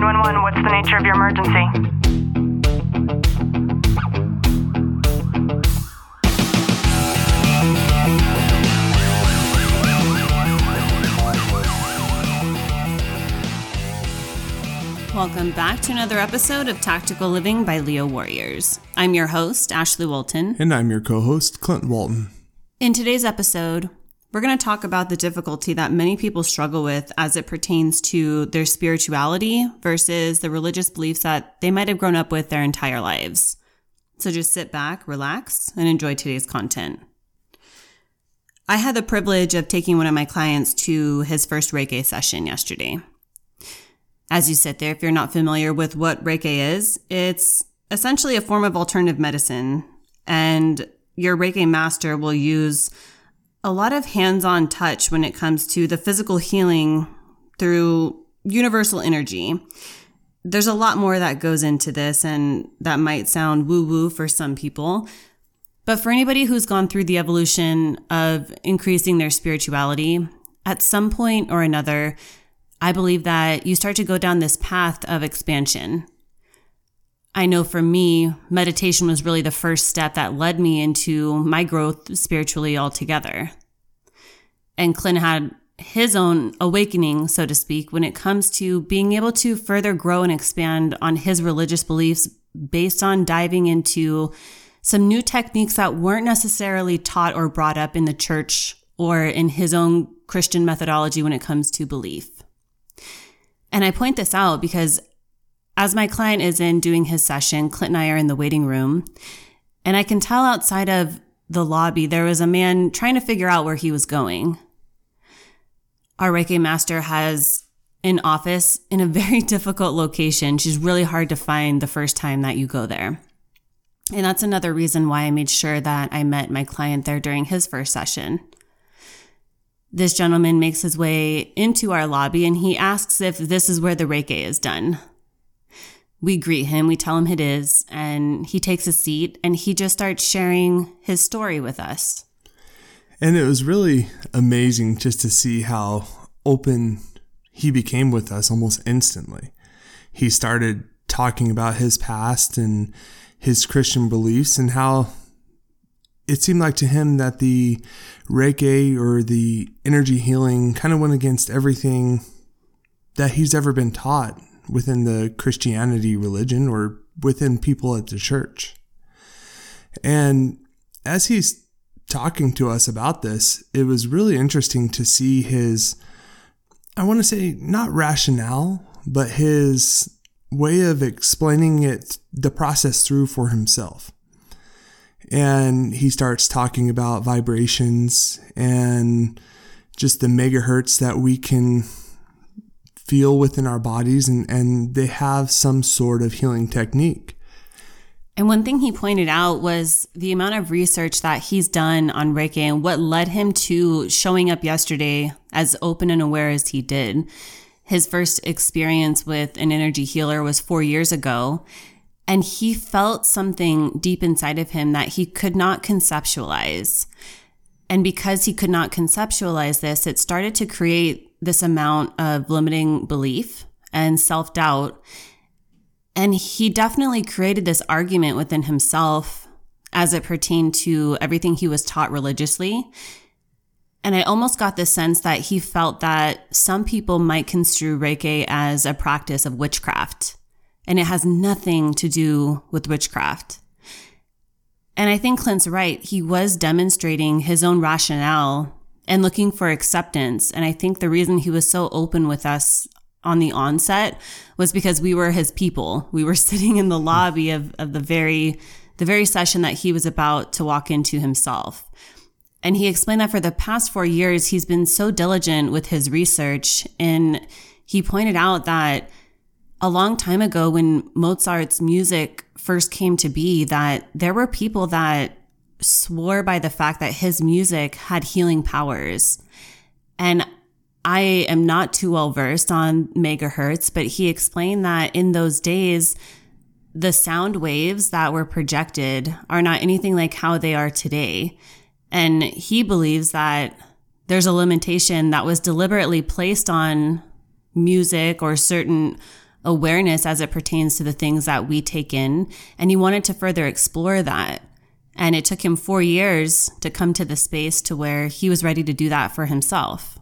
911, what's the nature of your emergency? Welcome back to another episode of Tactical Living by Leo Warriors. I'm your host, Ashley Walton. And I'm your co host, Clint Walton. In today's episode, we're going to talk about the difficulty that many people struggle with as it pertains to their spirituality versus the religious beliefs that they might have grown up with their entire lives. So just sit back, relax, and enjoy today's content. I had the privilege of taking one of my clients to his first Reiki session yesterday. As you sit there, if you're not familiar with what Reiki is, it's essentially a form of alternative medicine. And your Reiki master will use a lot of hands on touch when it comes to the physical healing through universal energy. There's a lot more that goes into this, and that might sound woo woo for some people. But for anybody who's gone through the evolution of increasing their spirituality, at some point or another, I believe that you start to go down this path of expansion. I know for me, meditation was really the first step that led me into my growth spiritually altogether. And Clint had his own awakening, so to speak, when it comes to being able to further grow and expand on his religious beliefs based on diving into some new techniques that weren't necessarily taught or brought up in the church or in his own Christian methodology when it comes to belief. And I point this out because as my client is in doing his session, Clint and I are in the waiting room, and I can tell outside of the lobby there was a man trying to figure out where he was going. Our Reiki master has an office in a very difficult location. She's really hard to find the first time that you go there. And that's another reason why I made sure that I met my client there during his first session. This gentleman makes his way into our lobby and he asks if this is where the Reiki is done. We greet him, we tell him it is, and he takes a seat and he just starts sharing his story with us. And it was really amazing just to see how open he became with us almost instantly. He started talking about his past and his Christian beliefs and how it seemed like to him that the Reiki or the energy healing kind of went against everything that he's ever been taught within the Christianity religion or within people at the church. And as he's talking to us about this, it was really interesting to see his, I want to say, not rationale, but his way of explaining it, the process through for himself and he starts talking about vibrations and just the megahertz that we can feel within our bodies and, and they have some sort of healing technique. And one thing he pointed out was the amount of research that he's done on Reiki and what led him to showing up yesterday as open and aware as he did. His first experience with an energy healer was four years ago. And he felt something deep inside of him that he could not conceptualize. And because he could not conceptualize this, it started to create this amount of limiting belief and self doubt. And he definitely created this argument within himself as it pertained to everything he was taught religiously. And I almost got the sense that he felt that some people might construe Reiki as a practice of witchcraft and it has nothing to do with witchcraft. And I think Clint's right. He was demonstrating his own rationale and looking for acceptance. And I think the reason he was so open with us on the onset was because we were his people. We were sitting in the lobby of, of the very, the very session that he was about to walk into himself. And he explained that for the past four years, he's been so diligent with his research. And he pointed out that a long time ago when Mozart's music first came to be that there were people that swore by the fact that his music had healing powers. And I am not too well versed on megahertz, but he explained that in those days, the sound waves that were projected are not anything like how they are today. And he believes that there's a limitation that was deliberately placed on music or certain awareness as it pertains to the things that we take in. And he wanted to further explore that. And it took him four years to come to the space to where he was ready to do that for himself.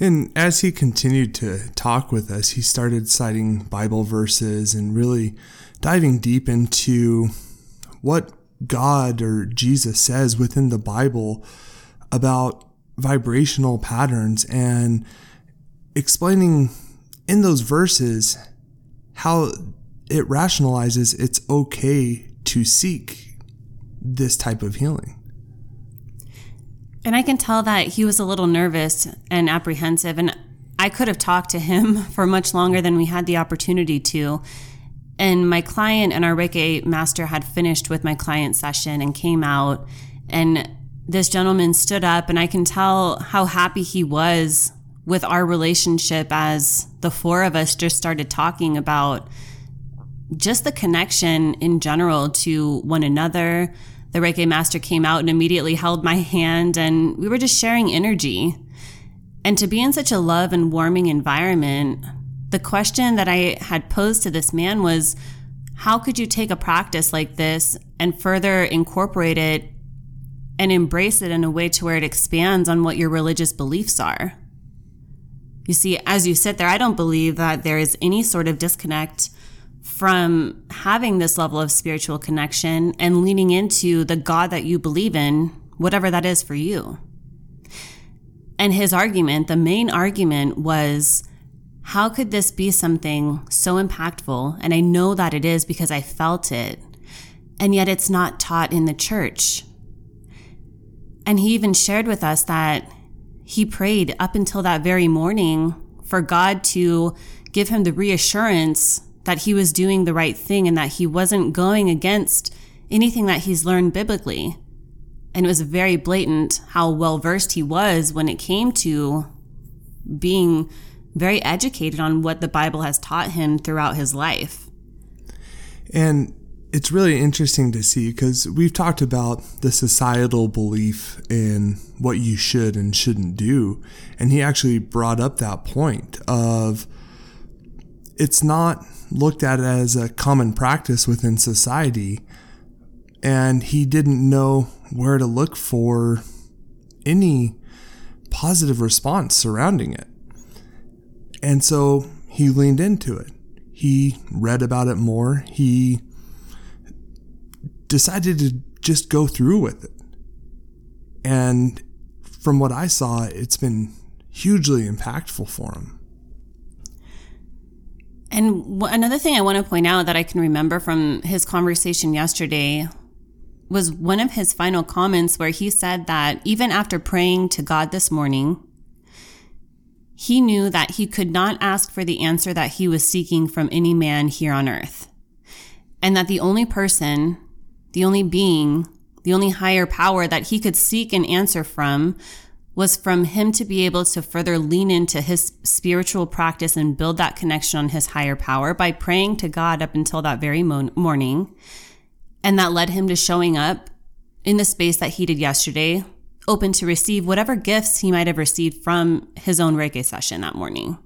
And as he continued to talk with us, he started citing Bible verses and really diving deep into what God or Jesus says within the Bible about vibrational patterns and explaining in those verses how it rationalizes it's okay to seek this type of healing. And I can tell that he was a little nervous and apprehensive, and I could have talked to him for much longer than we had the opportunity to. And my client and our Reiki master had finished with my client session and came out, and this gentleman stood up, and I can tell how happy he was with our relationship as the four of us just started talking about just the connection in general to one another. The Reiki master came out and immediately held my hand, and we were just sharing energy. And to be in such a love and warming environment, the question that I had posed to this man was how could you take a practice like this and further incorporate it and embrace it in a way to where it expands on what your religious beliefs are? You see, as you sit there, I don't believe that there is any sort of disconnect from having this level of spiritual connection and leaning into the God that you believe in, whatever that is for you. And his argument, the main argument was, how could this be something so impactful? And I know that it is because I felt it. And yet it's not taught in the church. And he even shared with us that he prayed up until that very morning for God to give him the reassurance that he was doing the right thing and that he wasn't going against anything that he's learned biblically. And it was very blatant how well versed he was when it came to being very educated on what the Bible has taught him throughout his life. And it's really interesting to see because we've talked about the societal belief in what you should and shouldn't do. And he actually brought up that point of it's not looked at as a common practice within society. And he didn't know where to look for any positive response surrounding it. And so he leaned into it. He read about it more. He decided to just go through with it. And from what I saw, it's been hugely impactful for him. And another thing I want to point out that I can remember from his conversation yesterday was one of his final comments where he said that even after praying to God this morning, he knew that he could not ask for the answer that he was seeking from any man here on earth. And that the only person the only being, the only higher power that he could seek an answer from was from him to be able to further lean into his spiritual practice and build that connection on his higher power by praying to God up until that very mo- morning. And that led him to showing up in the space that he did yesterday, open to receive whatever gifts he might have received from his own Reiki session that morning.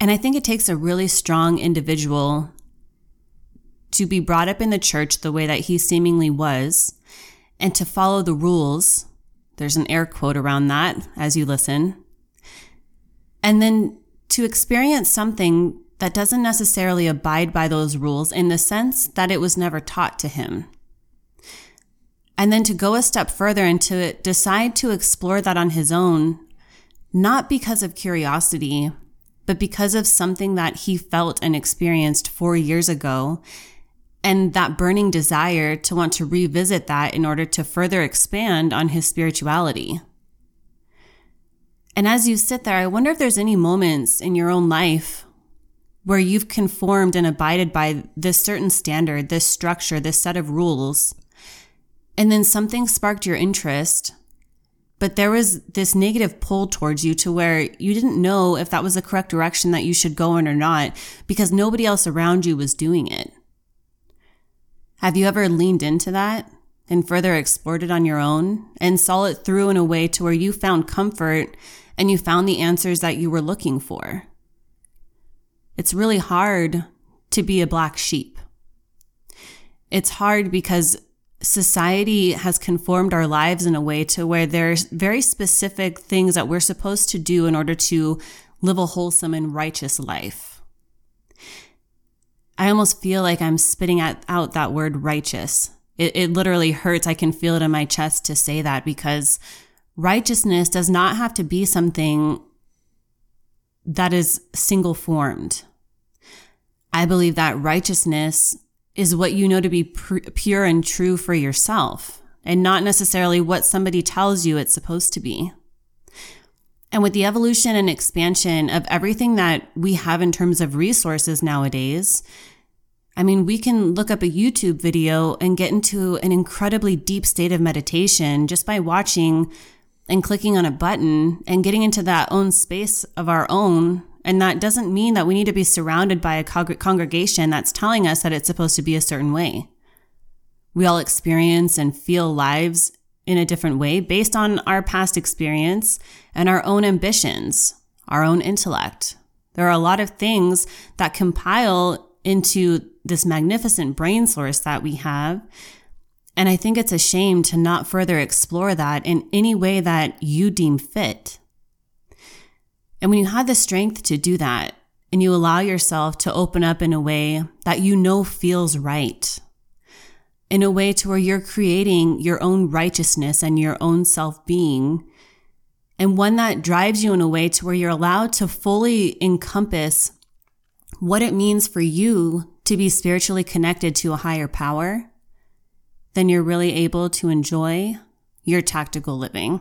And I think it takes a really strong individual to be brought up in the church the way that he seemingly was and to follow the rules. There's an air quote around that as you listen. And then to experience something that doesn't necessarily abide by those rules in the sense that it was never taught to him. And then to go a step further and to decide to explore that on his own, not because of curiosity, but because of something that he felt and experienced four years ago and that burning desire to want to revisit that in order to further expand on his spirituality. And as you sit there, I wonder if there's any moments in your own life where you've conformed and abided by this certain standard, this structure, this set of rules, and then something sparked your interest, but there was this negative pull towards you to where you didn't know if that was the correct direction that you should go in or not because nobody else around you was doing it. Have you ever leaned into that and further explored it on your own and saw it through in a way to where you found comfort and you found the answers that you were looking for? it's really hard to be a black sheep. It's hard because society has conformed our lives in a way to where there's very specific things that we're supposed to do in order to live a wholesome and righteous life. I almost feel like I'm spitting out that word righteous. It, it literally hurts. I can feel it in my chest to say that because righteousness does not have to be something that is single formed. I believe that righteousness is what you know to be pr- pure and true for yourself and not necessarily what somebody tells you it's supposed to be. And with the evolution and expansion of everything that we have in terms of resources nowadays, I mean, we can look up a YouTube video and get into an incredibly deep state of meditation just by watching and clicking on a button and getting into that own space of our own and that doesn't mean that we need to be surrounded by a congregation that's telling us that it's supposed to be a certain way. We all experience and feel lives in a different way based on our past experience and our own ambitions, our own intellect. There are a lot of things that compile into this magnificent brain source that we have. And I think it's a shame to not further explore that in any way that you deem fit. And when you have the strength to do that and you allow yourself to open up in a way that you know feels right, in a way to where you're creating your own righteousness and your own self being, and one that drives you in a way to where you're allowed to fully encompass what it means for you to be spiritually connected to a higher power, then you're really able to enjoy your tactical living.